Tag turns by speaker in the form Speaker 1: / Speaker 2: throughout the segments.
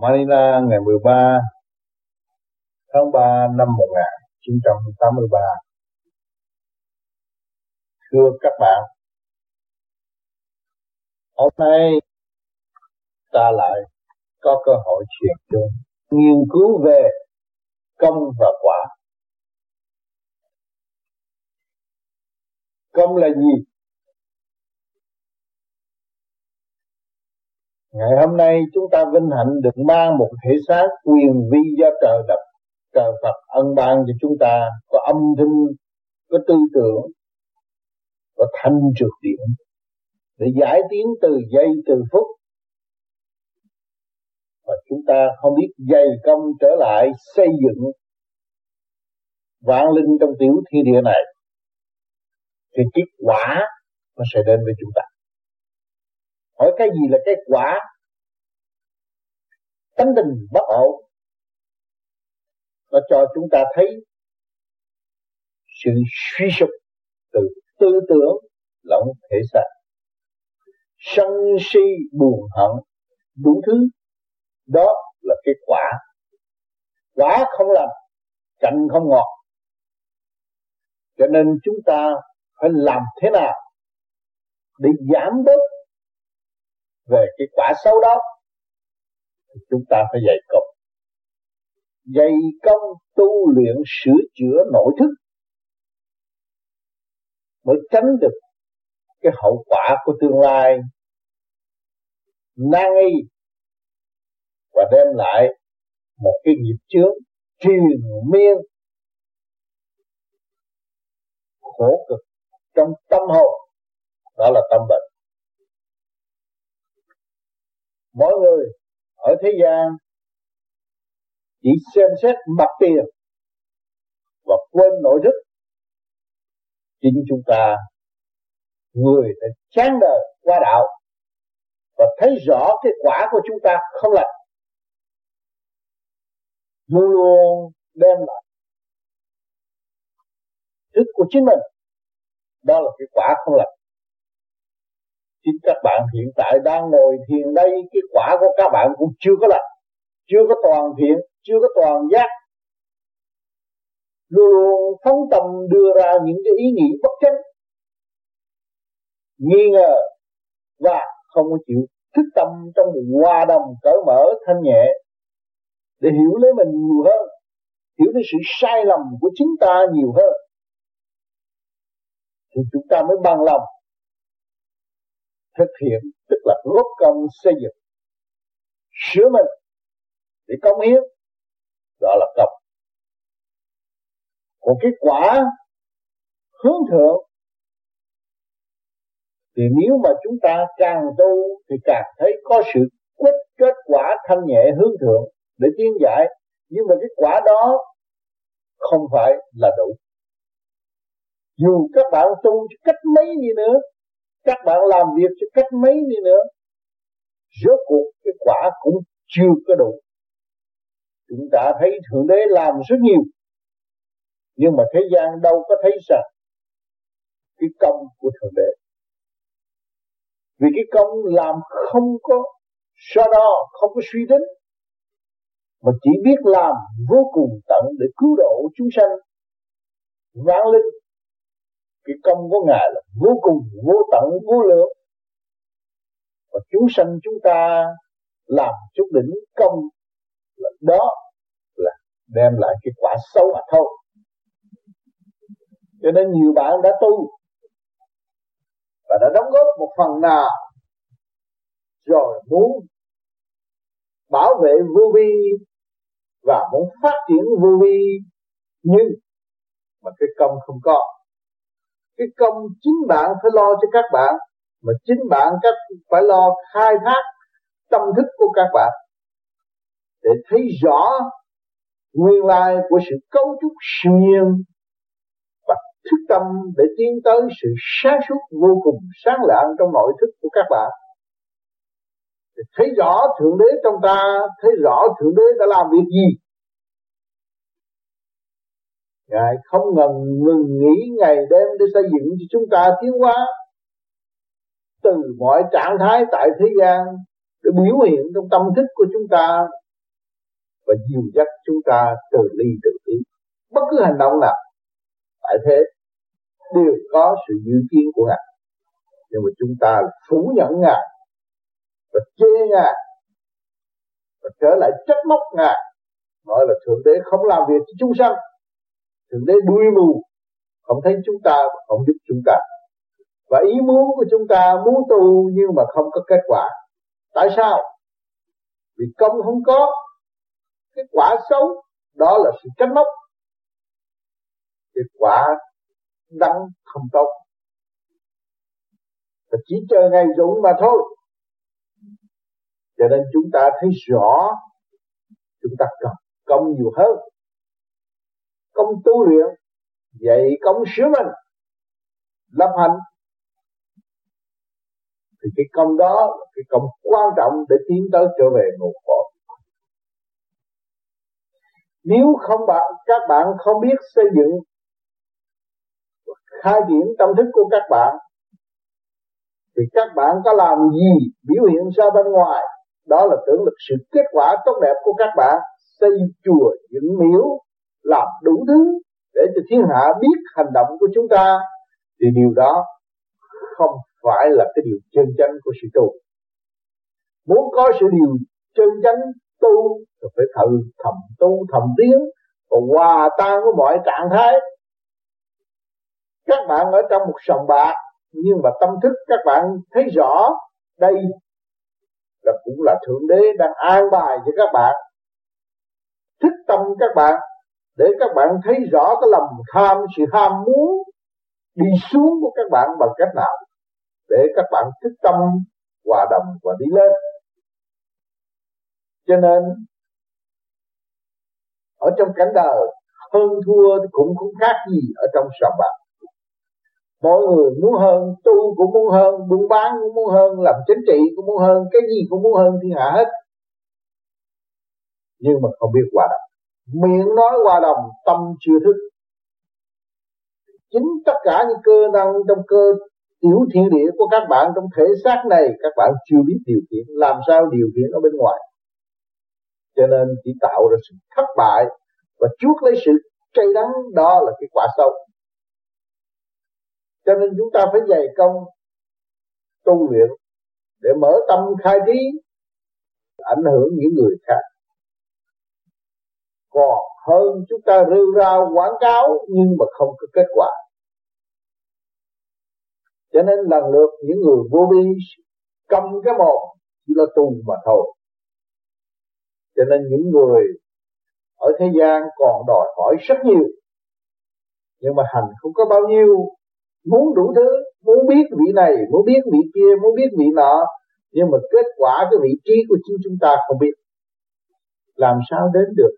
Speaker 1: Manila ngày 13 tháng 3 năm 1983. Thưa các bạn, hôm nay ta lại có cơ hội truyền chung nghiên cứu về công và quả. Công là gì? Ngày hôm nay chúng ta vinh hạnh được mang một thể xác quyền vi do trời đập. Trời Phật ân ban cho chúng ta có âm thanh, có tư tưởng, có thanh trượt điện để giải tiến từ giây từ phút. Và chúng ta không biết dày công trở lại xây dựng vạn linh trong tiểu thiên địa này. Thì kết quả nó sẽ đến với chúng ta hỏi cái gì là cái quả? Tánh tình bất ổn. Nó cho chúng ta thấy sự suy sụp từ tư tưởng lẫn thể xác. Sân si buồn hận, đủ thứ. Đó là cái quả. Quả không lành cạnh không ngọt. Cho nên chúng ta phải làm thế nào để giảm bớt về cái quả xấu đó thì chúng ta phải dạy công. Dạy công tu luyện sửa chữa nội thức mới tránh được cái hậu quả của tương lai nan y và đem lại một cái nghiệp chướng triền miên, khổ cực trong tâm hồn. Đó là tâm bệnh mỗi người ở thế gian chỉ xem xét mặt tiền và quên nội thức. Chính chúng ta, người đã chán đời qua đạo và thấy rõ cái quả của chúng ta không lành. Luôn luôn đem lại thức của chính mình. Đó là cái quả không lành chính các bạn hiện tại đang ngồi thiền đây, cái quả của các bạn cũng chưa có lành, chưa có toàn thiện, chưa có toàn giác. Luôn luôn phóng tâm đưa ra những cái ý nghĩ bất chánh, nghi ngờ và không có chịu thức tâm trong một hòa đồng cởi mở thanh nhẹ để hiểu lấy mình nhiều hơn, hiểu cái sự sai lầm của chính ta nhiều hơn. Thì chúng ta mới bằng lòng thực hiện, tức là góp công xây dựng. Sửa mình để công hiến, đó là công còn cái quả hướng thượng thì nếu mà chúng ta càng tu thì càng thấy có sự quyết kết quả thanh nhẹ hướng thượng để tiến giải. Nhưng mà cái quả đó không phải là đủ. Dù các bạn tu cách mấy đi nữa các bạn làm việc cho cách mấy đi nữa. Rốt cuộc, cái quả cũng chưa có đủ. Chúng ta thấy thượng đế làm rất nhiều. Nhưng mà thế gian đâu có thấy rằng cái công của thượng đế. Vì cái công làm không có so đo, không có suy tính. Mà chỉ biết làm vô cùng tận để cứu độ chúng sanh. Vạn linh cái công của ngài là vô cùng, vô tận, vô lượng. Và chúng sanh chúng ta làm chút đỉnh công là đó là đem lại cái quả xấu mà thôi. Cho nên nhiều bạn đã tu và đã đóng góp một phần nào rồi muốn bảo vệ vô vi và muốn phát triển vô vi, nhưng mà cái công không có cái công chính bạn phải lo cho các bạn, mà chính bạn các phải lo khai thác tâm thức của các bạn để thấy rõ nguyên lai của sự cấu trúc siêu nhiên và thức tâm để tiến tới sự sáng suốt vô cùng sáng lạng trong nội thức của các bạn. Để thấy rõ thượng đế trong ta, thấy rõ thượng đế đã làm việc gì Ngài không ngừng ngừng nghỉ ngày đêm để xây dựng cho chúng ta tiến hóa từ mọi trạng thái tại thế gian để biểu hiện trong tâm thức của chúng ta và dìu dắt chúng ta từ ly từ tiến. Bất cứ hành động nào, tại thế, đều có sự dự kiến của ngài. Nhưng mà chúng ta phủ nhận ngài và chê ngài và trở lại trách móc ngài. Nói là thượng đế không làm việc cho chúng sanh thượng đế đuôi mù, không thấy chúng ta, không giúp chúng ta. Và ý muốn của chúng ta muốn tu nhưng mà không có kết quả. Tại sao? Vì công không có, cái quả xấu, đó là sự trách móc. Cái quả đắng không tốt. Và chỉ chờ ngày dụng mà thôi. Cho nên chúng ta thấy rõ, chúng ta cần công nhiều hơn công tu luyện, dạy công sửa mình lập hành. Thì cái công đó là cái công quan trọng để tiến tới trở về nguồn cội. Nếu không bạn, các bạn không biết xây dựng khai triển tâm thức của các bạn, thì các bạn có làm gì biểu hiện ra bên ngoài? Đó là tưởng lực sự kết quả tốt đẹp của các bạn, xây chùa dựng miếu làm đủ thứ để cho thiên hạ biết hành động của chúng ta, thì điều đó không phải là cái điều chân chánh của sự tu. Muốn có sự điều chân chánh tu thì phải thử thầm tu, thầm tiến và hòa tan với mọi trạng thái. Các bạn ở trong một sòng bạc, nhưng mà tâm thức các bạn thấy rõ, đây là cũng là thượng đế đang an bài cho các bạn. Thức tâm các bạn để các bạn thấy rõ cái lòng tham, sự ham muốn đi xuống của các bạn bằng cách nào? Để các bạn thức tâm, hòa đồng và đi lên. Cho nên, ở trong cảnh đời, hơn thua cũng không khác gì ở trong sòng bạc. Mọi người muốn hơn, tu cũng muốn hơn, buôn bán cũng muốn hơn, làm chính trị cũng muốn hơn, cái gì cũng muốn hơn thiên hạ hết. Nhưng mà không biết hòa đồng miệng nói hòa đồng, tâm chưa thức. Chính tất cả những cơ năng trong cơ tiểu thiên địa của các bạn trong thể xác này, các bạn chưa biết điều khiển, làm sao điều khiển ở bên ngoài? Cho nên chỉ tạo ra sự thất bại và chuốc lấy sự cay đắng, đó là cái quả sâu cho nên chúng ta phải dày công, tu luyện để mở tâm khai trí, ảnh hưởng những người khác còn hơn chúng ta rêu ra quảng cáo nhưng mà không có kết quả. Cho nên lần lượt những người vô vi cầm cái một chỉ là tu mà thôi. Cho nên những người ở thế gian còn đòi hỏi rất nhiều. Nhưng mà hành không có bao nhiêu. Muốn đủ thứ, muốn biết vị này, muốn biết vị kia, muốn biết vị nọ. Nhưng mà kết quả cái vị trí của chính chúng ta không biết. Làm sao đến được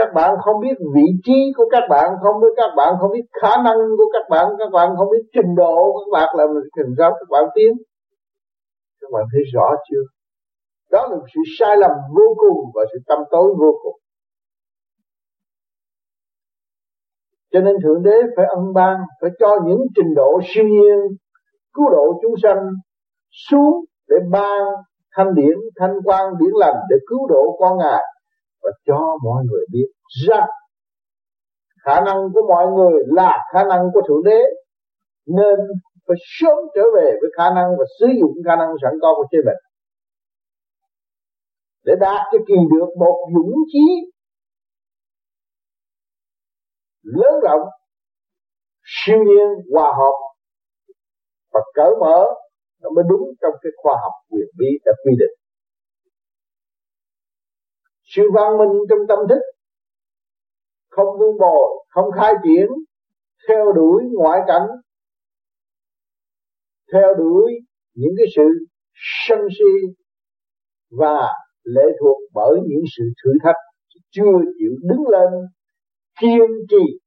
Speaker 1: các bạn không biết vị trí của các bạn, không biết các bạn không biết khả năng của các bạn các bạn không biết trình độ của các bạn làm trình sao các bạn tiến. Các bạn thấy rõ chưa? Đó là sự sai lầm vô cùng và sự tâm tối vô cùng. Cho nên thượng đế phải ân ban, phải cho những trình độ siêu nhiên, cứu độ chúng sanh xuống để ban thanh điển, thanh quan điển lành để cứu độ con ngài và cho mọi người biết rằng, khả năng của mọi người là khả năng của thượng đế, nên phải sớm trở về với khả năng và sử dụng khả năng sẵn có của chính mình. Để đạt cho kỳ được một dũng chí lớn rộng, siêu nhiên, hòa hợp và cởi mở, nó mới đúng trong cái khoa học quyền bí đã quy định. Sự văn minh trong tâm thức không vun bồi, không khai triển, theo đuổi ngoại cảnh, theo đuổi những cái sự sân si và lệ thuộc bởi những sự thử thách chưa chịu đứng lên, kiên trì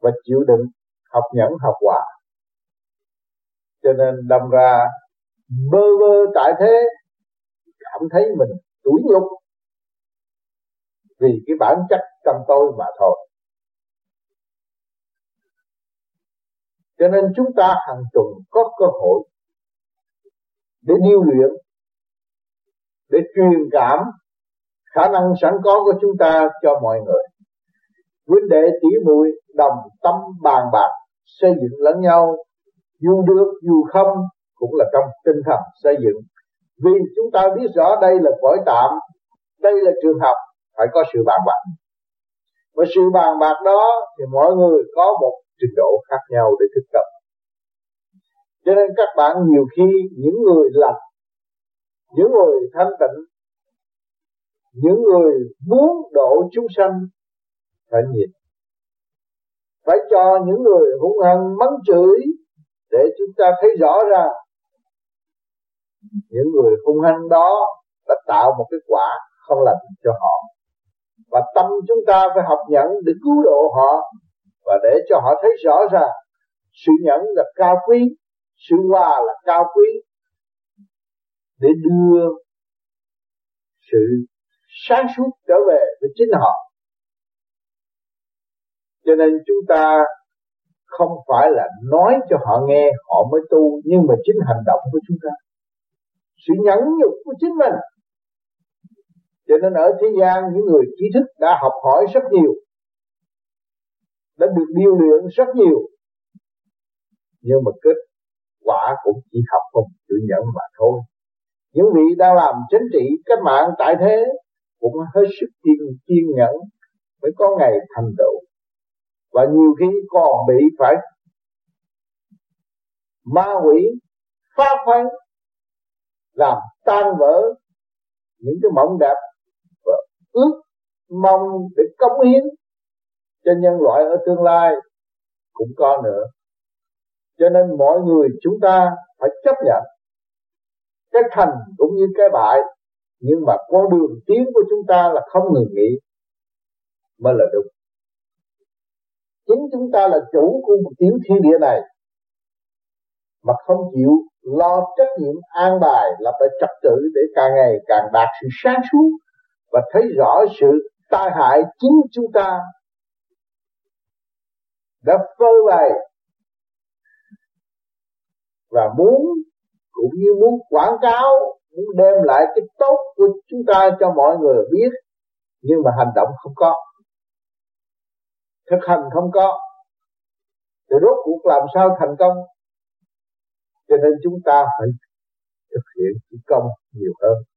Speaker 1: và chịu đựng học nhẫn học hòa. Cho nên đâm ra bơ vơ tại thế, cảm thấy mình tủi nhục vì cái bản chất trong tôi mà thôi. Cho nên chúng ta hàng tuần có cơ hội để điêu luyện, để truyền cảm khả năng sẵn có của chúng ta cho mọi người. Huynh đệ tỷ muội, đồng tâm, bàn bạc, xây dựng lẫn nhau, dù được, dù không cũng là trong tinh thần xây dựng. Vì chúng ta biết rõ đây là cõi tạm, đây là trường học phải có sự bàn bạc. Và sự bàn bạc đó thì mỗi người có một trình độ khác nhau để thực tập. Cho nên các bạn nhiều khi những người lành, những người thanh tịnh, những người muốn độ chúng sanh phải nhìn phải cho những người hung hăng mắng chửi để chúng ta thấy rõ ra những người hung hăng đó đã tạo một cái quả không lành cho họ và tâm chúng ta phải học nhẫn để cứu độ họ và để cho họ thấy rõ ràng sự nhẫn là cao quý, sự hòa là cao quý, để đưa sự sáng suốt trở về với chính họ. Cho nên chúng ta không phải là nói cho họ nghe họ mới tu, nhưng mà chính hành động của chúng ta. Sự nhẫn nhục của chính mình cho nên ở thế gian, những người trí thức đã học hỏi rất nhiều, đã được điều luyện rất nhiều. Nhưng mà kết quả cũng chỉ học không chịu nhận mà thôi. Những vị đang làm chính trị, cách mạng tại thế cũng hết sức kiên kiên nhẫn mới có ngày thành tựu. Và nhiều khi còn bị phải ma quỷ, phá phanh làm tan vỡ những cái mộng đẹp ước mong để cống hiến cho nhân loại ở tương lai cũng có nữa. Cho nên mọi người chúng ta phải chấp nhận cái thành cũng như cái bại, nhưng mà con đường tiến của chúng ta là không ngừng nghỉ mới là đúng. Chính chúng ta là chủ của một tiểu thiên địa này, mà không chịu lo trách nhiệm an bài lập lại trật tự để càng ngày càng đạt sự sáng suốt và thấy rõ sự tai hại chính chúng ta đã phơi bày và muốn cũng như muốn quảng cáo, muốn đem lại cái tốt của chúng ta cho mọi người biết, nhưng mà hành động không có, thực hành không có. Thì rốt cuộc làm sao thành công? Cho nên chúng ta phải thực hiện công nhiều hơn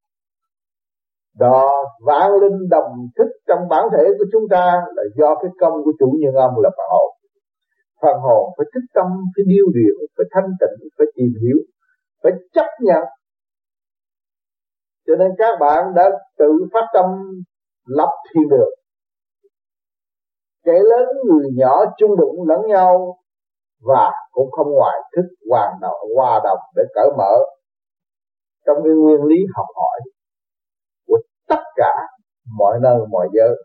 Speaker 1: đó vạn linh đồng thức trong bản thể của chúng ta là do cái công của chủ nhân ông là phần hồn. Phần hồn phải thức tâm phải điêu luyện phải thanh tịnh phải tìm hiểu phải chấp nhận. Cho nên các bạn đã tự phát tâm lập thiên được. Kẻ lớn người nhỏ chung đụng lẫn nhau và cũng không ngoài thức hoàn đồng, hòa đồng để cởi mở. Trong cái nguyên lý học hỏi tất cả mọi nơi, mọi giới.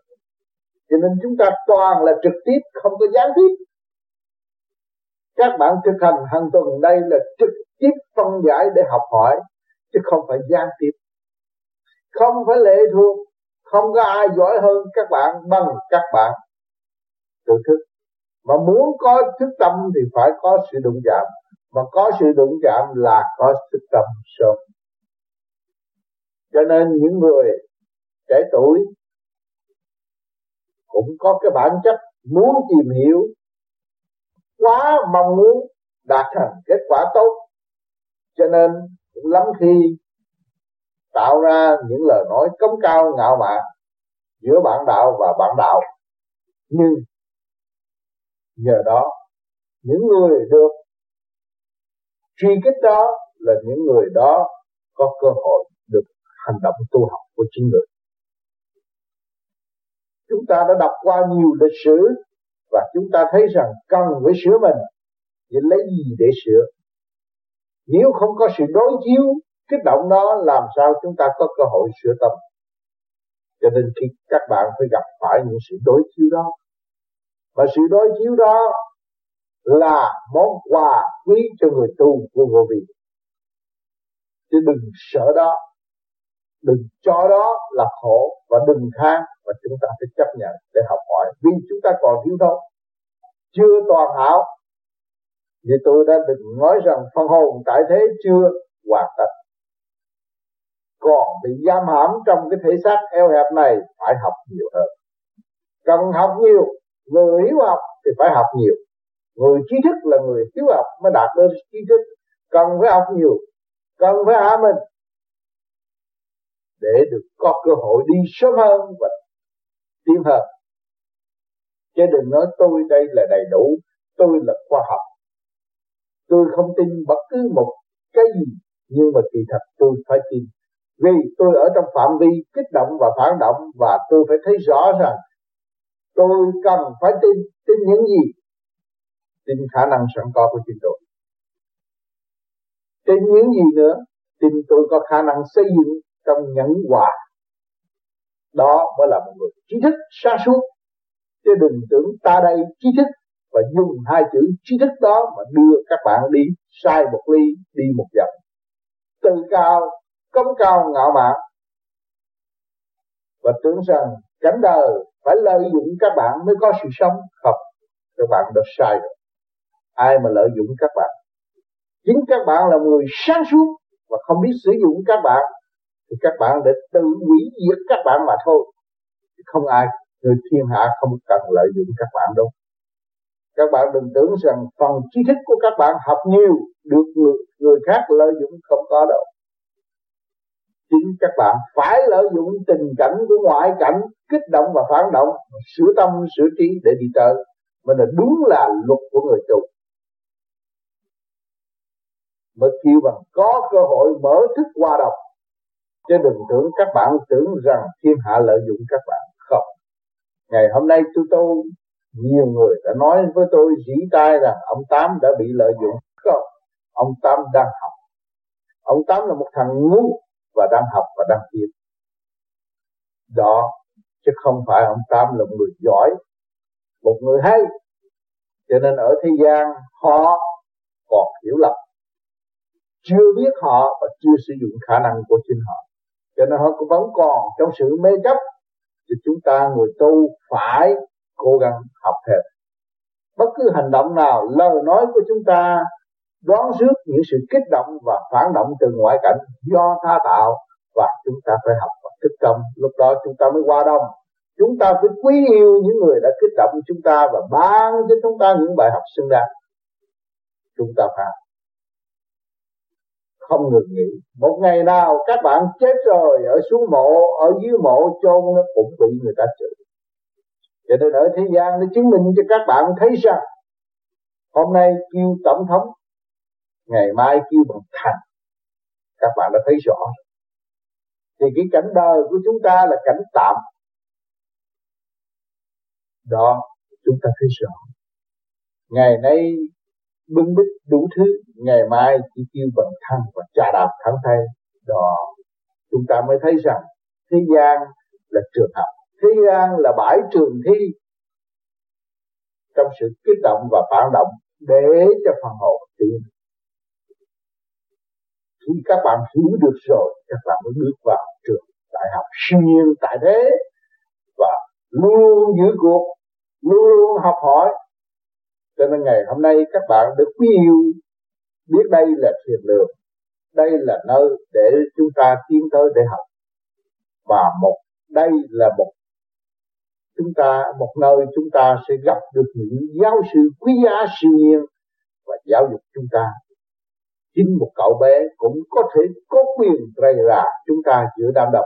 Speaker 1: Cho nên chúng ta toàn là trực tiếp, không có gián tiếp. Các bạn thực hành hàng tuần đây là trực tiếp phân giải để học hỏi, chứ không phải gián tiếp. Không phải lệ thuộc, không có ai giỏi hơn các bạn bằng các bạn. Tự thức. Mà muốn có thức tâm thì phải có sự đụng chạm. Mà có sự đụng chạm là có thức tâm sớm. Cho nên những người trẻ tuổi. Cũng có cái bản chất muốn tìm hiểu. Quá mong muốn đạt thành kết quả tốt. Cho nên cũng lắm khi tạo ra những lời nói cống cao ngạo mạn giữa bạn đạo và bạn đạo. Nhưng nhờ đó, những người được truy kích đó là những người đó có cơ hội được hành động tu học của chính người chúng ta đã đọc qua nhiều lịch sử và chúng ta thấy rằng cần phải sửa mình thì lấy gì để sửa. Nếu không có sự đối chiếu, kích động đó làm sao chúng ta có cơ hội sửa tâm? Cho nên khi các bạn phải gặp phải những sự đối chiếu đó. Và sự đối chiếu đó là món quà quý cho người tu của vô vi chứ đừng sợ đó đừng cho đó là khổ và đừng than và chúng ta phải chấp nhận để học hỏi. Vì chúng ta còn thiếu thốn, chưa toàn hảo. Vì tôi đã từng nói rằng phân hồn tại thế chưa hoàn tất. Còn bị giam hãm trong cái thể xác eo hẹp này phải học nhiều hơn. Cần học nhiều, người hiếu học thì phải học nhiều. Người trí thức là người hiếu học mới đạt đến trí thức. Cần phải học nhiều, cần phải hạ mình để được có cơ hội đi sớm hơn và tiến hơn. Chứ đừng nói tôi đây là đầy đủ, tôi là khoa học. Tôi không tin bất cứ một cái gì, nhưng mà kỳ thật tôi phải tin. Vì tôi ở trong phạm vi kích động và phản động và tôi phải thấy rõ rằng tôi cần phải tin tin những gì? Tin khả năng sẵn có của chính tôi. Tin những gì nữa? Tin tôi có khả năng xây dựng trong nhẫn hòa. Đó mới là một người trí thức sáng suốt. Chứ đừng tưởng ta đây trí thức và dùng hai chữ trí thức đó mà đưa các bạn đi sai một ly, đi một dặm. Tự cao, cống cao ngạo mạn. Và tưởng rằng cảnh đời phải lợi dụng các bạn mới có sự sống không các bạn đã sai rồi. Ai mà lợi dụng các bạn? Chính các bạn là người sáng suốt và không biết sử dụng các bạn thì các bạn để tự hủy diệt các bạn mà thôi. Không ai người thiên hạ không cần lợi dụng các bạn đâu. Các bạn đừng tưởng rằng phần trí thức của các bạn học nhiều được người, người khác lợi dụng không có đâu. Chính các bạn phải lợi dụng tình cảnh của ngoại cảnh kích động và phản động sửa tâm sửa trí để đi tới. Mà là đúng là luật của người tu mới kêu bằng có cơ hội mở thức qua đọc chứ đừng tưởng các bạn tưởng rằng thiên hạ lợi dụng các bạn. Không. Ngày hôm nay tôi tu nhiều người đã nói với tôi, dĩ tai rằng ông tám đã bị lợi dụng. Không. Ông tám đang học. Ông tám là một thằng ngu và đang học và đang tiến đó, chứ không phải ông tám là một người giỏi, một người hay. Cho nên ở thế gian, họ còn hiểu lầm. Chưa biết họ và chưa sử dụng khả năng của chính họ cho nên họ cũng vẫn còn trong sự mê chấp thì chúng ta người tu phải cố gắng học thêm. Bất cứ hành động nào, lời nói của chúng ta đoán trước những sự kích động và phản động từ ngoại cảnh do tha tạo và chúng ta phải học và thức tâm. Lúc đó chúng ta mới qua đông. Chúng ta phải quý yêu những người đã kích động chúng ta và ban cho chúng ta những bài học xứng đáng. Chúng ta phải không ngừng nghỉ. Một ngày nào các bạn chết rồi, ở xuống mộ, ở dưới mộ, chôn nó cũng bị người ta chửi. Cho nên ở thế gian nó chứng minh cho các bạn thấy rằng, hôm nay kêu tổng thống, ngày mai kêu bằng thành. Các bạn đã thấy rõ thì cái cảnh đời của chúng ta là cảnh tạm. Đó, chúng ta thấy rõ. Ngày nay bưng bít đủ thứ. Ngày mai chỉ kêu bằng thăng và trà đạp thắng thay đó, chúng ta mới thấy rằng thế gian là trường học, thế gian là bãi trường thi. Trong sự kích động và phản động để cho phần hồn tiến. Khi các bạn hiểu được rồi, các bạn mới bước vào trường đại học siêu nhiên tại thế. Và luôn luôn giữ cuộc, luôn luôn học hỏi cho nên ngày hôm nay các bạn được quý yêu biết đây là thiền đường, đây là nơi để chúng ta tiến tới để học. Và một, đây là một chúng ta, một nơi chúng ta sẽ gặp được những giáo sư quý giá siêu nhiên và giáo dục chúng ta. Chính một cậu bé cũng có thể có quyền rầy rà chúng ta giữa đám đông.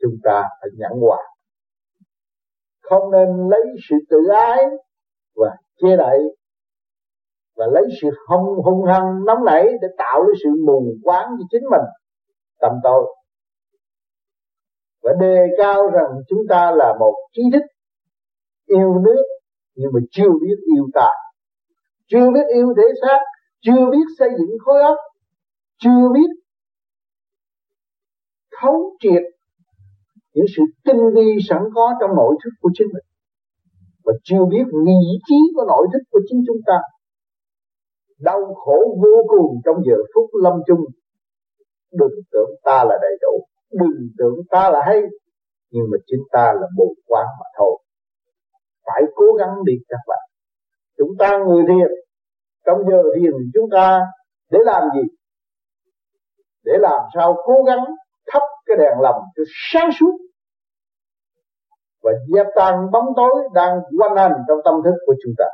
Speaker 1: Chúng ta phải nhẫn hòa. Không nên lấy sự tự ái và che đậy và lấy sự hung hung hăng, nóng nảy để tạo ra sự mù quáng cho chính mình, tầm tội. Và đề cao rằng chúng ta là một trí thức, yêu nước, nhưng mà chưa biết yêu ta. Chưa biết yêu thể xác, chưa biết xây dựng khối óc, chưa biết thấu triệt những sự tinh vi sẵn có trong nội thức của chính mình và chưa biết vị trí của nội thức của chính chúng ta. Đau khổ vô cùng trong giờ phút lâm chung. Đừng tưởng ta là đầy đủ, đừng tưởng ta là hay, nhưng mà chính ta là bồ quán mà thôi. Phải cố gắng đi các bạn. Chúng ta người thiền, trong giờ thiền chúng ta để làm gì? Để làm sao cố gắng thắp cái đèn lòng cho sáng suốt và dẹp tan bóng tối đang quanh hành trong tâm thức của chúng ta.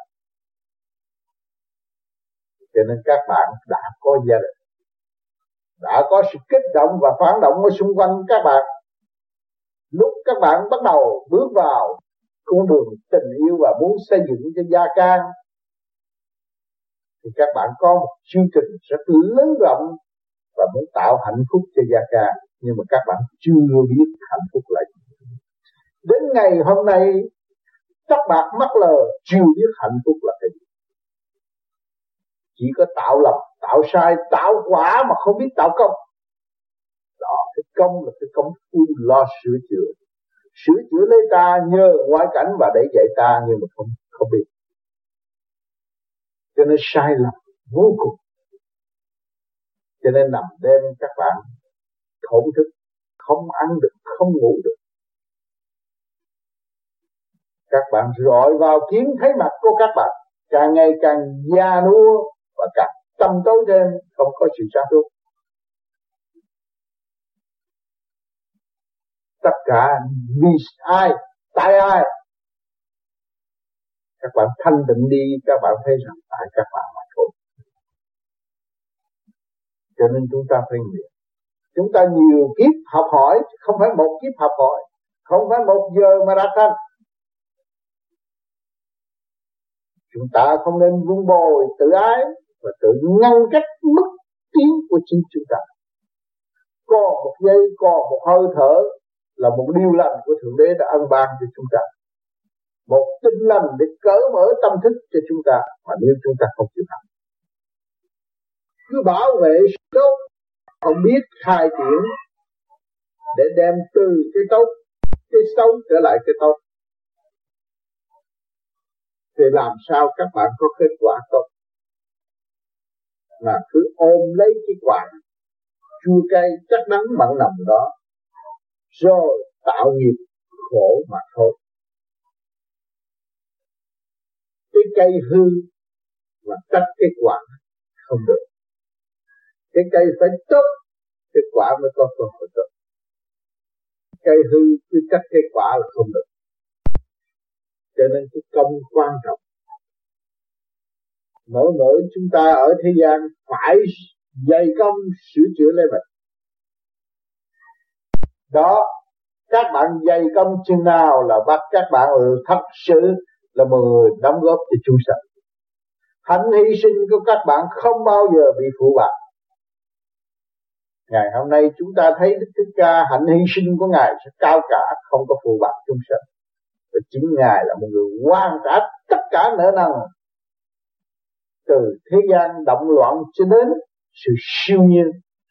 Speaker 1: Cho nên các bạn đã có gia đình, đã có sự kích động và phản động ở xung quanh các bạn. Lúc các bạn bắt đầu bước vào con đường tình yêu và muốn xây dựng cho gia can, thì các bạn có một chương trình rất lớn rộng và muốn tạo hạnh phúc cho gia can. Nhưng mà các bạn chưa biết hạnh phúc là gì đến ngày hôm nay, các bạn mắc lờ chưa biết hạnh phúc là cái gì. Chỉ có tạo lầm, tạo sai, tạo quả mà không biết tạo công. Đó, cái công là cái công phu lo sửa chữa. Sửa chữa lấy ta nhờ ngoại cảnh và để dạy ta nhưng mà không không biết. Cho nên sai lầm vô cùng. Cho nên nằm đêm các bạn thổn thức, không ăn được, không ngủ được các bạn rọi vào kiến thấy mặt của các bạn, càng ngày càng già nua và càng tâm tối thêm không có sự sáng suốt. Tất cả vì ai, tại ai? Các bạn thanh định đi, các bạn thấy rằng tại các bạn mà thôi. Cho nên chúng ta phải nguyện. Chúng ta nhiều kiếp học hỏi, không phải một kiếp học hỏi, không phải một giờ mà đạt thành. Chúng ta không nên vun bồi tự ái và tự ngăn cách mức tiến của chính chúng ta. Có một giây, có một hơi thở là một điều lành của thượng đế đã ăn ban cho chúng ta. Một tinh lành để cởi mở tâm thức cho chúng ta mà nếu chúng ta không chịu hành cứ bảo vệ sự tốt, không biết khai triển để đem từ cái tốt, cái xấu trở lại cái tốt thì làm sao các bạn có kết quả tốt? Là cứ ôm lấy cái quả chua cay chắc đắng mặn nồng đó, rồi tạo nghiệp khổ mà thôi. Cái cây hư mà cắt cái quả không được. Cái cây phải tốt cái quả mới có cơ hội tốt. Cây hư cứ cắt cái quả là không được cho nên cái công quan trọng. Mỗi mỗi chúng ta ở thế gian phải dày công sửa chữa lấy mình. Đó, các bạn dày công chừng nào là bắt các bạn thật sự là một người đóng góp cho chúng sanh hạnh hy sinh của các bạn không bao giờ bị phụ bạc. Ngày hôm nay chúng ta thấy Đức Thích Ca hạnh hy sinh của Ngài sẽ cao cả, không có phụ bạc chúng sanh và chính Ngài là một người hoàn trả tất cả nợ nần từ thế gian động loạn cho đến sự siêu nhiên,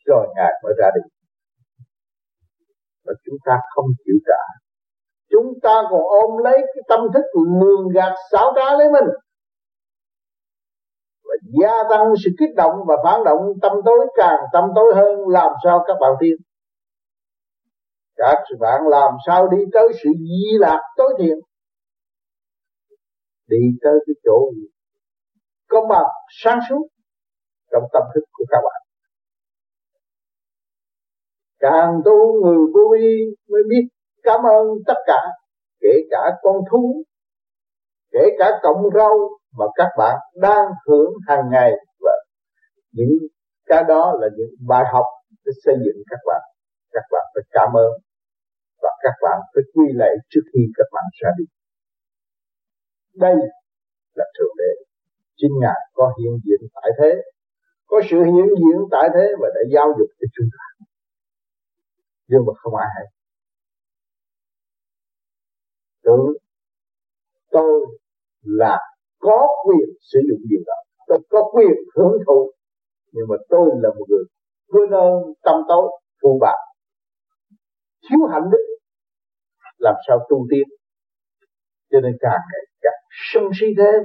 Speaker 1: rồi Ngài mới ra đi. Và chúng ta không chịu trả. Chúng ta còn ôm lấy cái tâm thức lường gạt xảo trá lấy mình. Và gia tăng sự kích động và phản động, tâm tối càng tâm tối hơn, làm sao các bạn tiên các bạn làm sao đi tới sự di lạc tối thiện? Đi tới cái chỗ công bằng sáng suốt trong tâm thức của các bạn. Càng tu người vô vi mới biết cảm ơn tất cả, kể cả con thú, kể cả cọng rau mà các bạn đang hưởng hàng ngày. Và những cái đó là những bài học để xây dựng các bạn. Các bạn phải cảm ơn và các bạn phải quy lệ trước khi các bạn ra đi. Đây là thượng đế. Chính ngài có hiện diện tại thế, có sự hiện diện tại thế và đã giáo dục cho chúng ta. Nhưng mà không ai hay. Tưởng tôi là có quyền sử dụng điều đó. Tôi có quyền hưởng thụ, nhưng mà tôi là một người quên ơn, tâm tối phụ bạc thiếu hạnh đức, làm sao tu tiên. Cho nên càng ngày càng sân si thêm,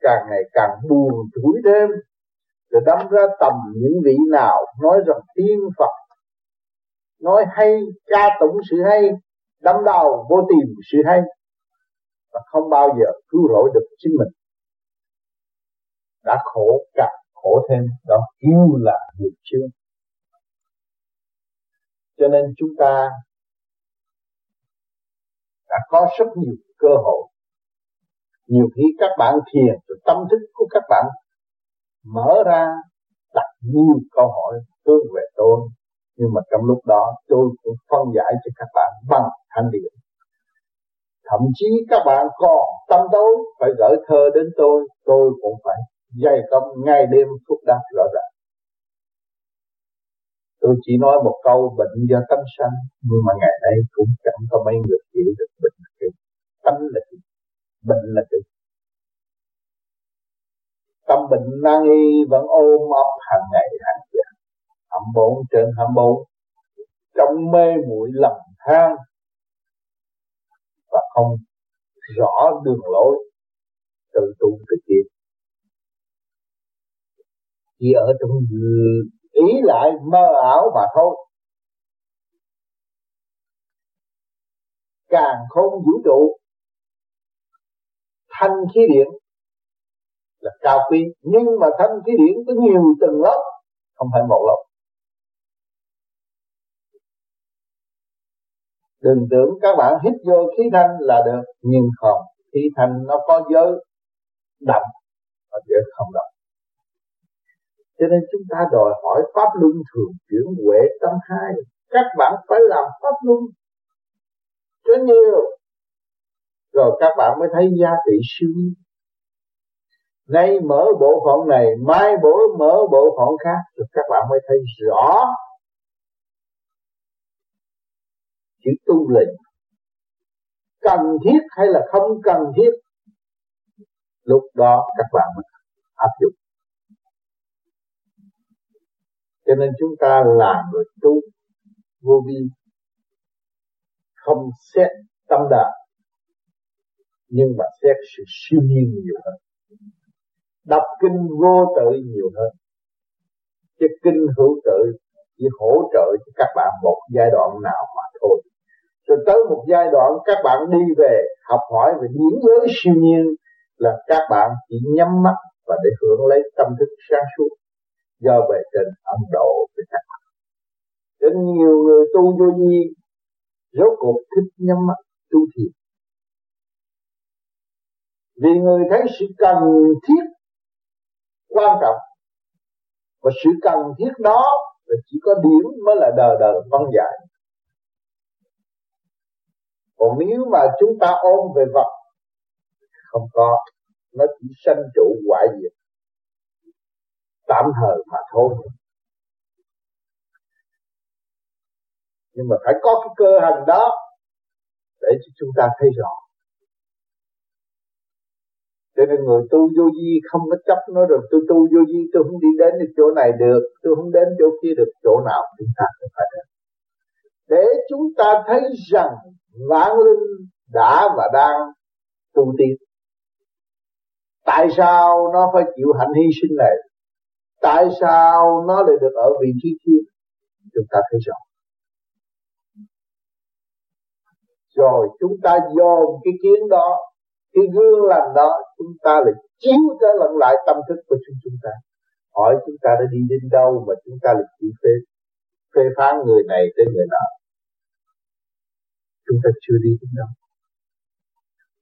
Speaker 1: càng ngày càng buồn thủi thêm, rồi đâm ra tầm những vị nào nói rằng tiên Phật, nói hay ca tụng sự hay đâm đầu vô tìm sự hay, và không bao giờ cứu rỗi được chính mình. Đã khổ càng khổ thêm, đó kêu là nghiệp chướng cho nên chúng ta đã có rất nhiều cơ hội. Nhiều khi các bạn thiền tâm thức của các bạn mở ra đặt nhiều câu hỏi hướng về tôi. Nhưng mà trong lúc đó tôi cũng phân giải cho các bạn bằng thanh điển. Thậm chí các bạn còn tâm tối phải gửi thơ đến tôi tôi cũng phải dày công ngày đêm phúc đáp rõ ràng tôi chỉ nói một câu, bệnh do tâm sanh, nhưng mà ngày nay cũng chẳng có mấy người hiểu được bệnh là cái tánh là cái bệnh là cái tâm bệnh nan y vẫn ôm ấp hàng ngày, hàng giờ hầm bốn trên hầm bốn, trong mê muội lầm than và không rõ đường lối tự tu tự tiến chỉ ở trong ý lại mơ ảo mà thôi. Càng không vũ trụ, thanh khí điện là cao quý, nhưng mà thanh khí điện có nhiều tầng lớp, không phải một lớp. Đừng tưởng các bạn hít vô khí thanh là được, nhưng không, khí thanh nó có giới đậm và giới không đậm cho nên chúng ta đòi hỏi pháp luân thường chuyển huệ tâm hai. Các bạn phải làm pháp luân cho nhiều. Rồi các bạn mới thấy giá trị siêu nay mở bộ phận này, mai bổ mở bộ phận khác. Rồi các bạn mới thấy rõ chữ tu lệnh cần thiết hay là không cần thiết? Lúc đó các bạn mới áp dụng cho nên chúng ta là người tu vô vi, không xét tâm đạo nhưng mà xét sự siêu nhiên nhiều hơn. Đọc kinh vô tự nhiều hơn. Chứ kinh hữu tự chỉ hỗ trợ cho các bạn một giai đoạn nào mà thôi. Rồi tới một giai đoạn các bạn đi về học hỏi về điển giới siêu nhiên là các bạn chỉ nhắm mắt và để hưởng lấy tâm thức sáng suốt do về trên ấn độ với các bạn đến nhiều người tu vô vi, rốt cuộc thích nhắm mắt tu thiền. Vì người thấy sự cần thiết quan trọng, và sự cần thiết đó là chỉ có điểm mới là đời đời phân giải. Còn nếu mà chúng ta ôm về vật không có, nó chỉ sanh trụ hoại diệt tạm thời mà thôi. Nhưng mà phải có cái cơ hành đó để cho chúng ta thấy rõ. Cho nên người tu vô vi không có chấp nói rồi, tôi tu vô vi, tôi không đi đến được chỗ này được, tôi không đến chỗ kia được, chỗ nào chúng ta cũng phải đến để chúng ta thấy rằng vạn linh đã và đang tu tiên. tại sao nó phải chịu hạnh hy sinh này? Tại sao nó lại được ở vị trí kia? Chúng ta thấy rõ. Rồi, chúng ta dồn cái kiến đó, cái gương lành đó, chúng ta lại chiếu trở lẫn lại tâm thức của chúng chúng ta. Hỏi chúng ta đã đi đến đâu mà chúng ta lại chỉ phê phê phán người này tới người nọ? chúng ta chưa đi đến đâu.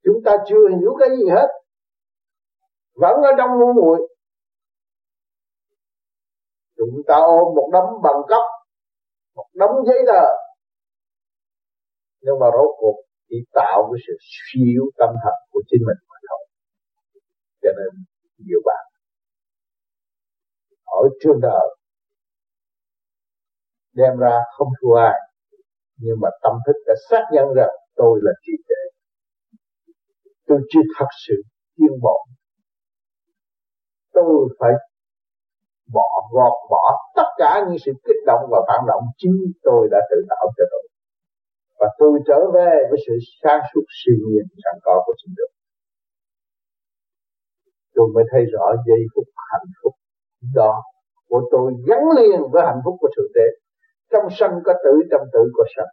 Speaker 1: Chúng ta chưa hiểu cái gì hết. Vẫn ở trong ngu muội chúng ta ôm một đống bằng cấp một đống giấy tờ. Nhưng mà rốt cuộc chỉ tạo cái sự siêu tâm thật của chính mình mà thôi. Cho nên nhiều bạn ở trường đời đem ra không thua ai, nhưng mà tâm thức đã xác nhận rằng tôi là trí tuệ. Tôi chưa thật sự tiến bộ. Tôi phải bỏ gọt bỏ tất cả những sự kích động và phản động chính tôi đã tự tạo cho tôi. Và tôi trở về với sự sáng suốt siêu nhiên sẵn có của chính tôi. Tôi mới thấy rõ giây phút hạnh phúc đó của tôi gắn liền với hạnh phúc của thượng đế. Trong sân có tử, trong tử có sân.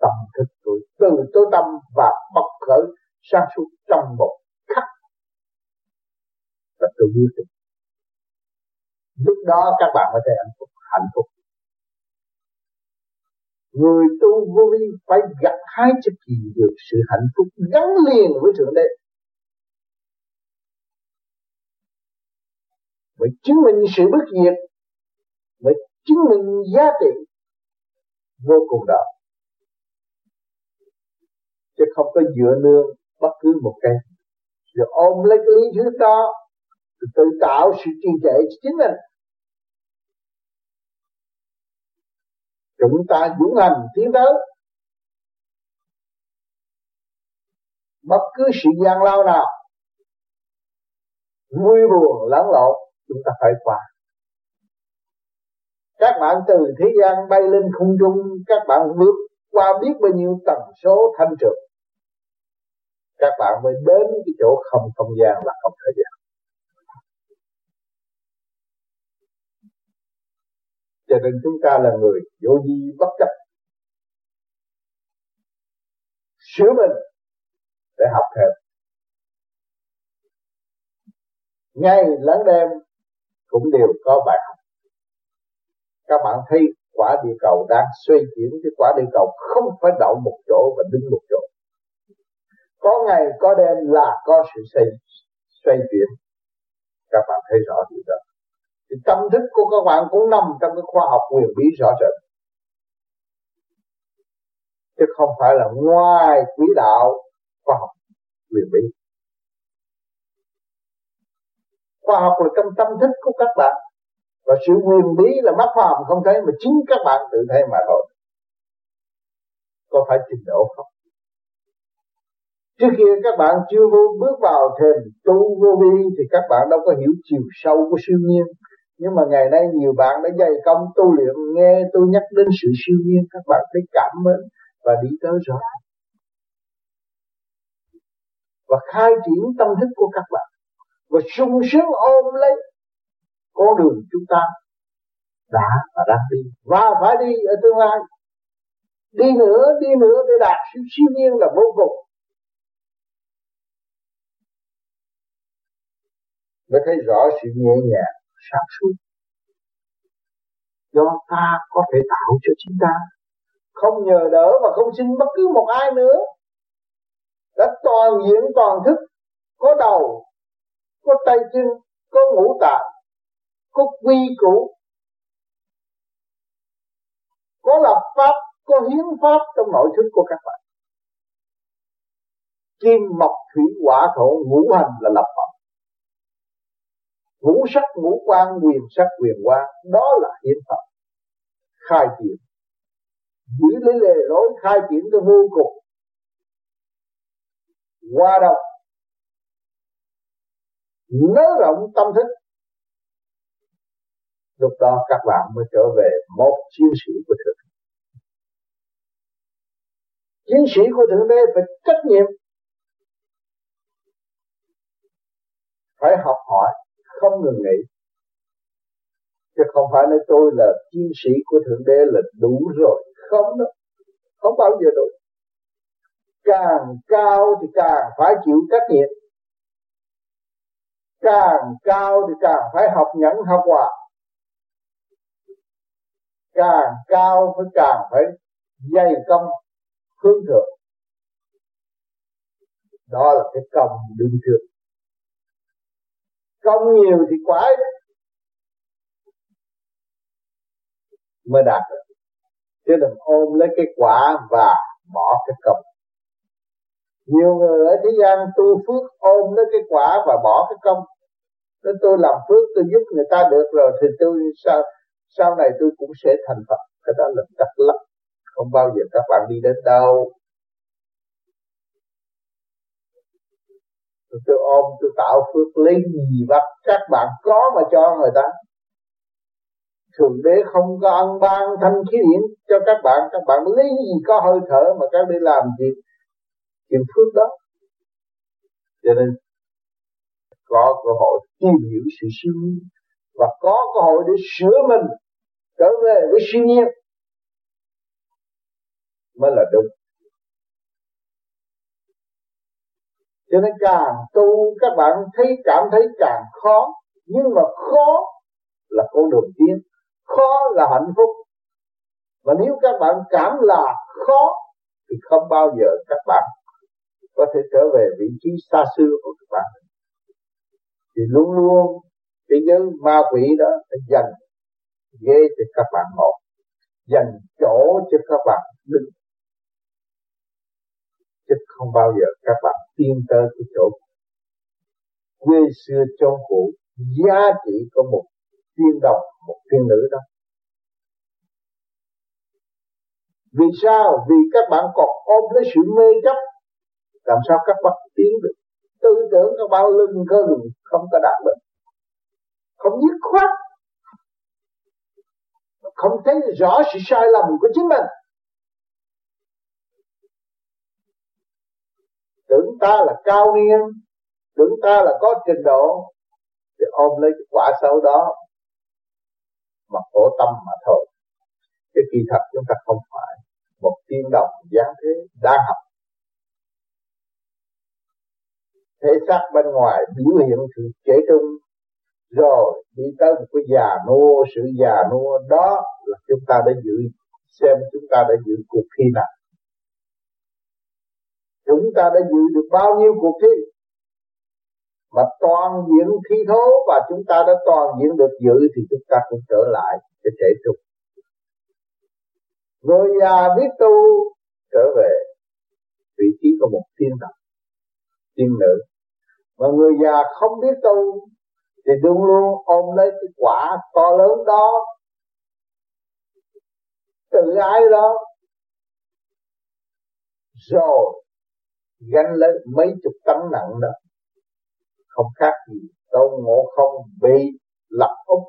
Speaker 1: Tâm thức tôi, từ tối tâm và bộc khởi, sáng suốt trong một khắc. Và tôi biết được lúc đó các bạn mới thấy hạnh phúc hạnh phúc. Người tu vô vi phải gặt hái cho kỳ được sự hạnh phúc gắn liền với thượng đế. Mới chứng minh sự bất diệt, mới chứng minh giá trị vô cùng đó. Chứ không có dựa nương bất cứ một cái. Rồi ôm lấy cái lý thuyết đó tự tạo sự trì trệ cho chính mình. Chúng ta dũng hành tiến tới. Bất cứ sự gian lao nào, vui buồn, lẫn lộn, chúng ta phải qua. Các bạn từ thế gian bay lên không trung, các bạn vượt qua biết bao nhiêu tần số thanh trực các bạn mới đến cái chỗ không không gian là không thời gian. Cho nên chúng ta là người vô di bất chấp. Sửa mình để học thêm. Ngay lẫn đêm cũng đều có bài học. Các bạn thấy quả địa cầu đang xoay chuyển, cái quả địa cầu không phải đậu một chỗ và đứng một chỗ. Có ngày, có đêm là có sự xoay xoay chuyển. Các bạn thấy rõ điều đó thì tâm thức của các bạn cũng nằm trong cái khoa học quyền bí rõ rệt. Chứ không phải là ngoài quỹ đạo khoa học quyền bí khoa học là trong tâm thức của các bạn. Và sự quyền bí là mắt phàm không thấy mà chính các bạn tự thấy mà thôi. Có phải trình độ không? Trước kia các bạn chưa vô bước vào thềm tu vô vi thì các bạn đâu có hiểu chiều sâu của siêu nhiên nhưng mà ngày nay nhiều bạn đã dày công tu luyện, nghe tôi nhắc đến sự siêu nhiên, các bạn thấy cảm mến và đi tới rõ và khai triển tâm thức của các bạn, và sung sướng ôm lấy con đường chúng ta đã và đang đi. Và phải đi ở tương lai. Đi nữa đi nữa để đạt sự siêu nhiên là vô cùng. Mới thấy rõ sự nhẹ nhàng sáng suốt do ta có thể tạo cho chính ta. Không nhờ đỡ và không xin bất cứ một ai nữa. Đã toàn diện, toàn thức, có đầu, có tay chân, có ngũ tạng, có quy củ. Có lập pháp, có hiến pháp trong nội thức của các bạn. Kim mộc thủy hỏa thổ ngũ hành là lập pháp ngũ sắc, ngũ quan quyền sắc quyền quan đó là hiến pháp. Khai triển. Giữ lấy lề lối khai triển cái vô cùng. Qua đồng nới rộng tâm thức. Lúc đó các bạn mới trở về một chiến sĩ của thượng đế. Chiến sĩ của thượng đế phải trách nhiệm. Phải học hỏi không ngừng nghỉ. Chứ không phải nói tôi là chiến sĩ của thượng đế là đủ rồi. Không đó. không bao giờ đủ. Càng cao thì càng phải chịu trách nhiệm. Càng cao thì càng phải học nhẫn, học hòa. Càng cao phải càng phải dày công, hướng thượng. Đó là cái công đương thượng công nhiều thì quả mới đạt được. Chứ đừng ôm lấy cái quả và bỏ cái công nhiều người ở thế gian tu phước, ôm lấy cái quả và bỏ cái công nên tôi làm phước, tôi giúp người ta được rồi, thì tôi sao sau này tôi cũng sẽ thành Phật. Cái đó là tật lắm không bao giờ các bạn đi đến đâu tôi ôm, tôi tạo phước lấy gì bắt các bạn có mà cho người ta? Thượng đế không có ăn ban thanh khí điển cho các bạn các bạn lấy gì có hơi thở mà các đi làm gì chuyện phước đó. Cho nên, có cơ hội tìm hiểu sự siêu nhiên và có cơ hội để sửa mình trở về với siêu nhiên mới là đúng. Cho nên càng tu, các bạn thấy cảm thấy càng khó. Nhưng mà khó là con đường tiến, khó là hạnh phúc. Mà nếu các bạn cảm là khó, thì không bao giờ các bạn có thể trở về vị trí xa xưa của các bạn. Thì luôn luôn cái giới ma quỷ đó phải dành ghế cho các bạn ngồi, dành chỗ cho các bạn đứng chứ không bao giờ các bạn tiến tới cái chỗ quê xưa trong cũ. Giá trị của một tiên đồng, một tiên nữ đó. Vì sao? Vì các bạn còn ôm lấy sự mê chấp. Làm sao các bạn tiến được? Tư tưởng nó bao lưng, cơ không có đạt được. Không dứt khoát. Không thấy rõ sự sai lầm của chính mình. Tưởng ta là cao niên tưởng ta là có trình độ, thì ôm lấy cái quả xấu đó mà khổ tâm mà thôi. Cái kỳ thật chúng ta không phải một tiên đồng giáng thế đang học. Thể xác bên ngoài biểu hiện sự trẻ trung, rồi đi tới một cái già nua, sự già nua đó là chúng ta đã dự xem chúng ta đã dự cuộc thi nào chúng ta đã dự được bao nhiêu cuộc thi? Mà toàn diện thi thố và chúng ta đã toàn diện được dự thì chúng ta cũng trở lại để trẻ trục người già biết tu trở về, vị trí của một tiên đồng tiên nữ. Mà người già không biết tu thì luôn luôn ôm lấy cái quả to lớn đó, tự ái đó. Rồi gánh lấy mấy chục tấn nặng đó, không khác gì tôn ngộ không bị lập úp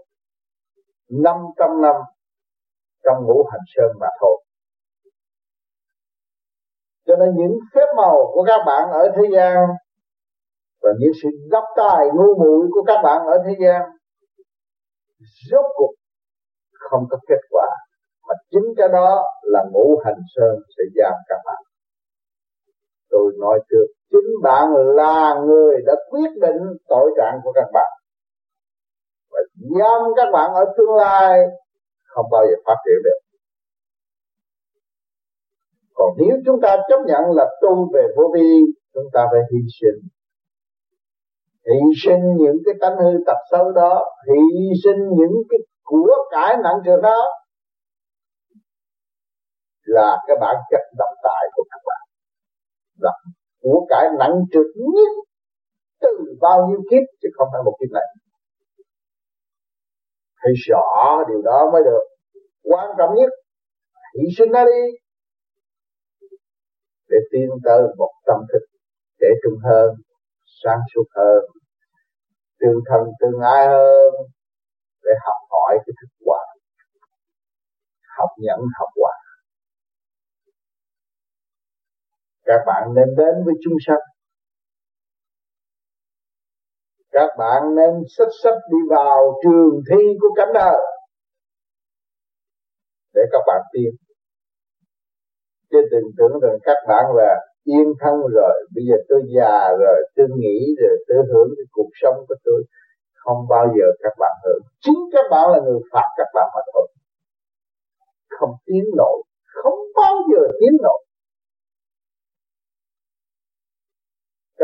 Speaker 1: năm trăm năm trong ngũ hành sơn mà thôi. Cho nên những phép màu của các bạn ở thế gian và những sự gấp tài ngu muội của các bạn ở thế gian, rốt cuộc không có kết quả, mà chính cái đó là ngũ hành sơn sẽ giam các bạn tôi nói trước, chính bạn là người đã quyết định tội trạng của các bạn. Và giam các bạn ở tương lai không bao giờ phát triển được. Còn nếu chúng ta chấp nhận là tu về vô vi, chúng ta phải hy sinh. Hy sinh những cái tánh hư tập xấu đó, hy sinh những cái của cải nặng trường đó, là cái bản chất độc tài của các bạn là của cải nặng trược nhất từ bao nhiêu kiếp chứ không phải một kiếp này phải rõ điều đó mới được. Quan trọng nhất hy sinh nó đi. Để tiến tới một tâm thức để trung hơn, sáng suốt hơn tương thân tương ái hơn, để học hỏi cái thức quả. Học nhận học quả. Các bạn nên đến với chúng sanh. Các bạn nên sách sách đi vào trường thi của cảnh đời. Để các bạn tiến chứ đừng tưởng rằng các bạn là yên thân rồi, bây giờ tôi già rồi, tôi nghĩ rồi, tôi hưởng cái cuộc sống của tôi. Không bao giờ các bạn hưởng. Chính các bạn là người phạt các bạn mà thôi. Không tiến nổi. Không bao giờ tiến nổi.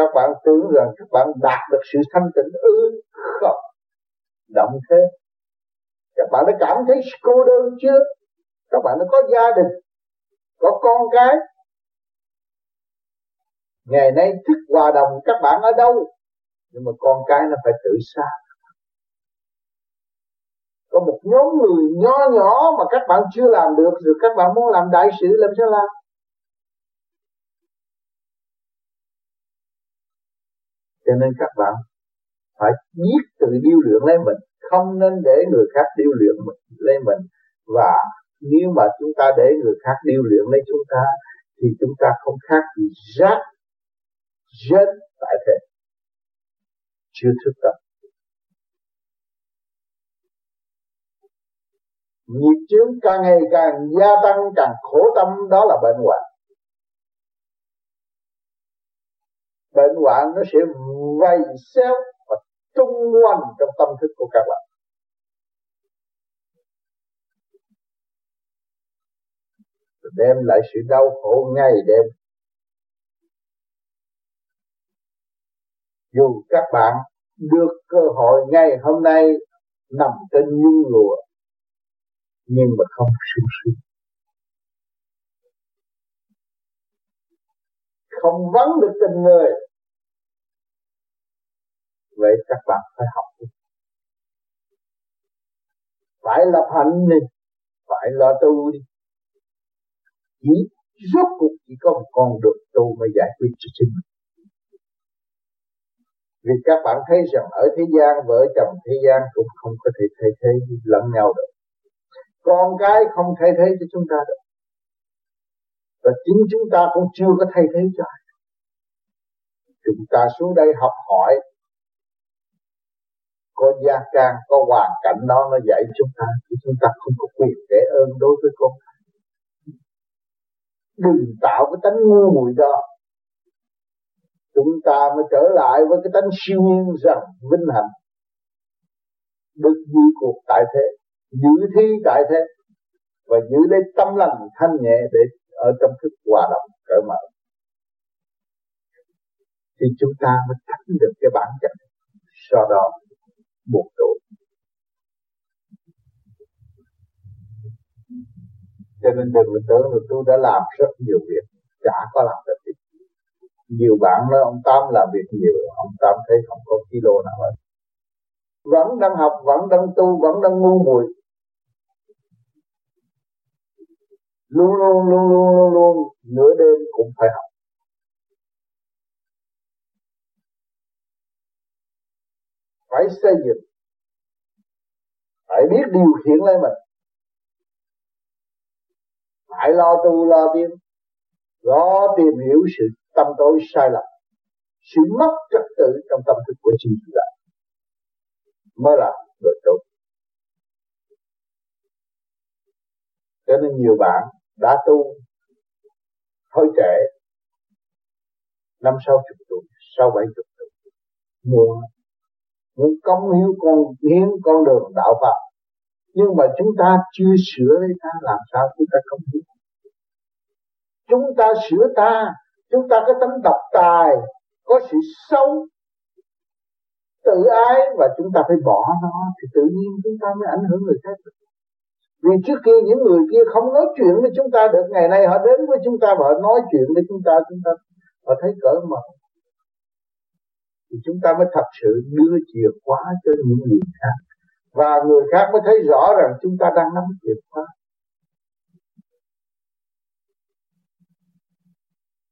Speaker 1: Các bạn tưởng rằng các bạn đạt được sự thanh tịnh, ư, không. Động thế. Các bạn đã cảm thấy cô đơn chưa? Các bạn đã có gia đình, có con cái. Ngày nay thức hòa đồng các bạn ở đâu? Nhưng mà con cái nó phải tự xa có một nhóm người nho nhỏ mà các bạn chưa làm được, rồi các bạn muốn làm đại sự làm sao làm? Cho nên các bạn phải biết tự điêu luyện lấy mình. Không nên để người khác điêu luyện lấy mình. Và nếu mà chúng ta để người khác điêu luyện lấy chúng ta, thì chúng ta không khác gì rác rớt tại thế. Chưa thức tâm. Nghiệp chướng càng ngày càng gia tăng, càng khổ tâm, đó là bệnh hoạn. Bệnh hoạn nó sẽ vây xéo và tung quanh trong tâm thức của các bạn. Đem lại sự đau khổ ngày đêm. Dù các bạn được cơ hội ngày hôm nay nằm trên nhung lụa, nhưng mà không sung sướng. Không vấn được tình người. Vậy các bạn phải học. Đi phải lập hạnh đi, phải lo tu đi. Chỉ rốt cuộc chỉ có một con đường tu mới giải quyết cho chính mình. Vì các bạn thấy rằng ở thế gian, vợ chồng thế gian cũng không có thể thay thế lẫn nhau được. Con cái không thay thế cho chúng ta được và chính chúng ta cũng chưa có thay thế cho ai. Chúng ta xuống đây học hỏi, có gia can, có hoàn cảnh đó, nó dạy chúng ta, thì chúng ta không có quyền để ơn đối với con đừng tạo cái tánh ngu muội đó. Chúng ta mới trở lại với cái tánh siêu nhiên rằng vinh hạnh. Được giữ cuộc tại thế, giữ thi tại thế, và giữ lấy tâm lành thanh nhẹ để ở trong thức hòa đồng cởi mở. Thì chúng ta mới tránh được cái bản chất sau đó buộc tội. Cho nên đừng có tưởng là tôi đã làm rất nhiều việc, chả có làm được việc nhiều bạn nói ông Tám làm việc nhiều, ông Tám thấy không có kilo nào hết. Vẫn đang học, vẫn đang tu, vẫn đang ngu muội. Luôn luôn luôn luôn luôn luôn. Nửa đêm cũng phải học. Phải xây dựng. Phải biết điều khiển lấy mình. Phải lo tu, lo tiến. Lo tìm hiểu sự tâm tối sai lầm. Sự mất trật tự trong tâm thức của chính chúng ta. Mới là người tốt. Cho nên nhiều bạn đã tu hơi trễ năm sáu chục tuổi, sau bảy chục tuổi. Muộn muốn công hiến con hiến con đường đạo Phật. Nhưng mà chúng ta chưa sửa lấy ta, làm sao chúng ta không hiến? Chúng ta sửa ta, chúng ta có tấm độc tài, có sự xấu tự ái và chúng ta phải bỏ nó thì tự nhiên chúng ta mới ảnh hưởng người khác vì trước kia những người kia không nói chuyện với chúng ta được, ngày nay họ đến với chúng ta và họ nói chuyện với chúng ta chúng ta, họ thấy cỡ mở. Thì chúng ta mới thật sự đưa chìa khóa cho những người khác. Và người khác mới thấy rõ rằng chúng ta đang nắm chìa khóa.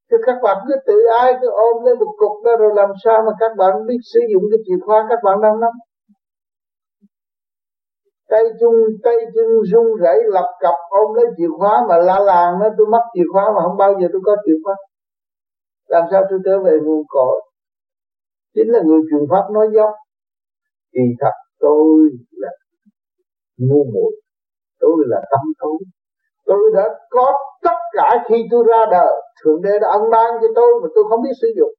Speaker 1: Chứ các bạn, cứ tự ai cứ ôm lên một cục đó rồi làm sao mà các bạn biết sử dụng cái chìa khóa các bạn đang nắm. Tay chung, tay chân run rẩy lập cập ôm lấy chìa khóa mà la làng nó tôi mất chìa khóa mà không bao giờ tôi có chìa khóa. Làm sao tôi trở về nguồn cội? chính là người truyền pháp nói dốc. Kỳ thật tôi là ngu muội. Tôi là tâm tối. Tôi đã có tất cả khi tôi ra đời. Thượng đế đã ân ban cho tôi mà tôi không biết sử dụng.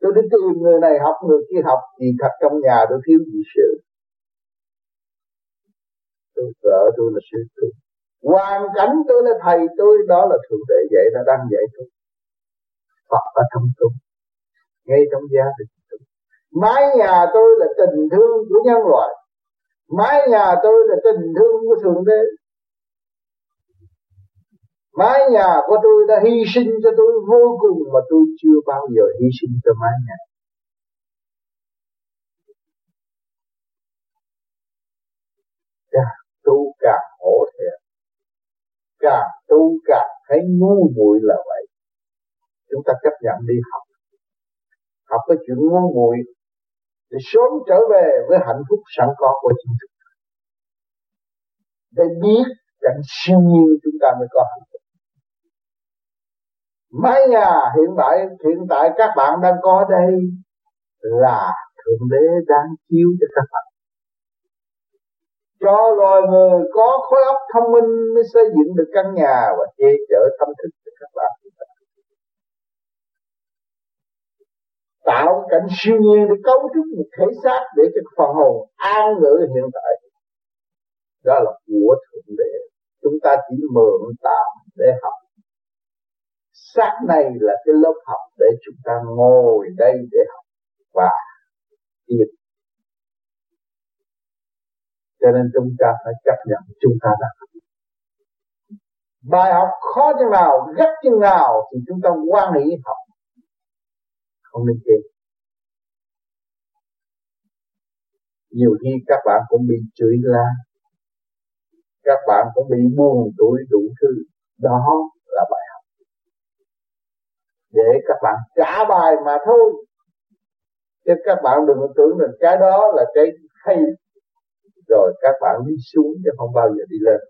Speaker 1: Tôi đi tìm người này học người kia học. Kỳ thật trong nhà tôi thiếu gì sư tôi vợ tôi là sư tôi hoàn cảnh tôi là thầy tôi, đó là thượng đế dạy nó đang dạy tôi. Phật ở trong tôi, ngay trong gia đình tôi. Mái nhà tôi là tình thương của nhân loại. Mái nhà tôi là tình thương của thượng đế. Mái nhà của tôi đã hy sinh cho tôi vô cùng mà tôi chưa bao giờ hy sinh cho mái nhà càng tu càng hổ thẹn càng tu càng thấy ngu muội là vậy. Chúng ta chấp nhận đi học. Học cái chuyện ngu muội để sớm trở về với hạnh phúc sẵn có của chính chúng ta để biết cảnh siêu nhiên chúng ta mới có hạnh phúc. Mái nhà hiện tại hiện tại các bạn đang có đây là thượng đế đang chiếu cho các bạn cho loài người có khối óc thông minh mới xây dựng được căn nhà và che chở tâm thức cho các bạn. Tạo cảnh siêu nhiên để cấu trúc một thể xác để cho phần hồn an ngữ hiện tại. Đó là của thượng đế. Chúng ta chỉ mượn tạm để học. Xác này là cái lớp học để chúng ta ngồi đây để học. Và tiếp cho nên chúng ta phải chấp nhận chúng ta đã bài học khó chừng nào gắt chừng nào thì chúng ta quan hệ học. Không nên chê. Nhiều khi các bạn cũng bị chửi la. Các bạn cũng bị buồn tuổi đủ thứ. Đó là bài học. Để các bạn trả bài mà thôi. Chứ các bạn đừng tưởng rằng cái đó là cái hay rồi các bạn đi xuống chứ không bao giờ đi lên.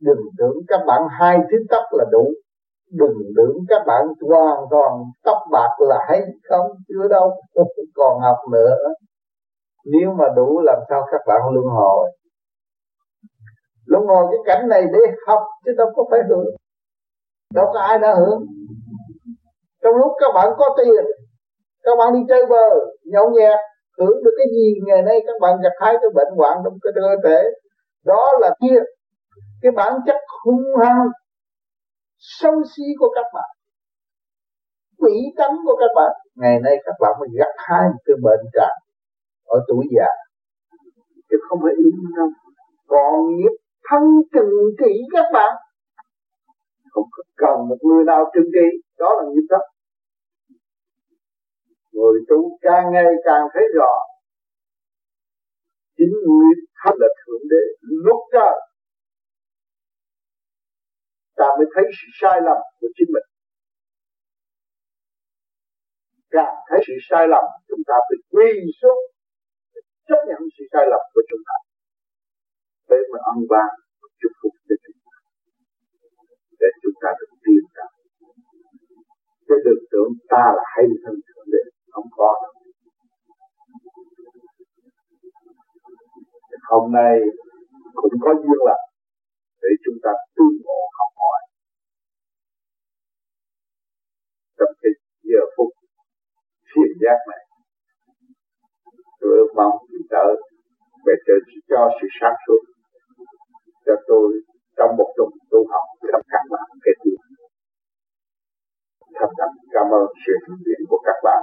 Speaker 1: Đừng tưởng các bạn hai thứ tóc là đủ. Đừng tưởng các bạn hoàn toàn tóc bạc là hay không, chưa đâu. Còn học nữa. Nếu mà đủ làm sao các bạn luân hồi? Luân hồi cái cảnh này để học chứ đâu có phải hưởng. Đâu có ai đã hưởng. Trong lúc các bạn có tiền, các bạn đi chơi bờ nhậu nhẹt tưởng được cái gì, ngày nay các bạn gặp hai cái bệnh hoạn trong cái cơ thể. Đó là kia. Cái bản chất hung hăng sâu xí của các bạn. Quỷ tánh của các bạn. Ngày nay các bạn mới gặp hai một cái bệnh trạng ở tuổi già. Chứ không phải yếu đâu. Còn nghiệp thân trừng trị các bạn. Không cần một người nào trừng trị. Đó là nghiệp đó người tu càng ngày càng thấy rõ, chính nghiệp thấp là thượng đế. Lúc đó, ta mới thấy sự sai lầm của chính mình. Càng thấy sự sai lầm, chúng ta phải quy xuống chấp nhận sự sai lầm của chúng ta. Để mà ăn ban chúc phúc cho chúng ta. Để chúng ta được tiến ra cái đường tưởng ta là hay hơn thượng đế không có. Hôm nay cũng có duyên là để chúng ta tương ngộ học hỏi. Trong cái giờ phút thiền giác này, tôi ước mong đỡ về trở cho sự sáng suốt cho tôi trong một tuần tu học trong các bạn kể từ thật cảm ơn sự hướng dẫn của các bạn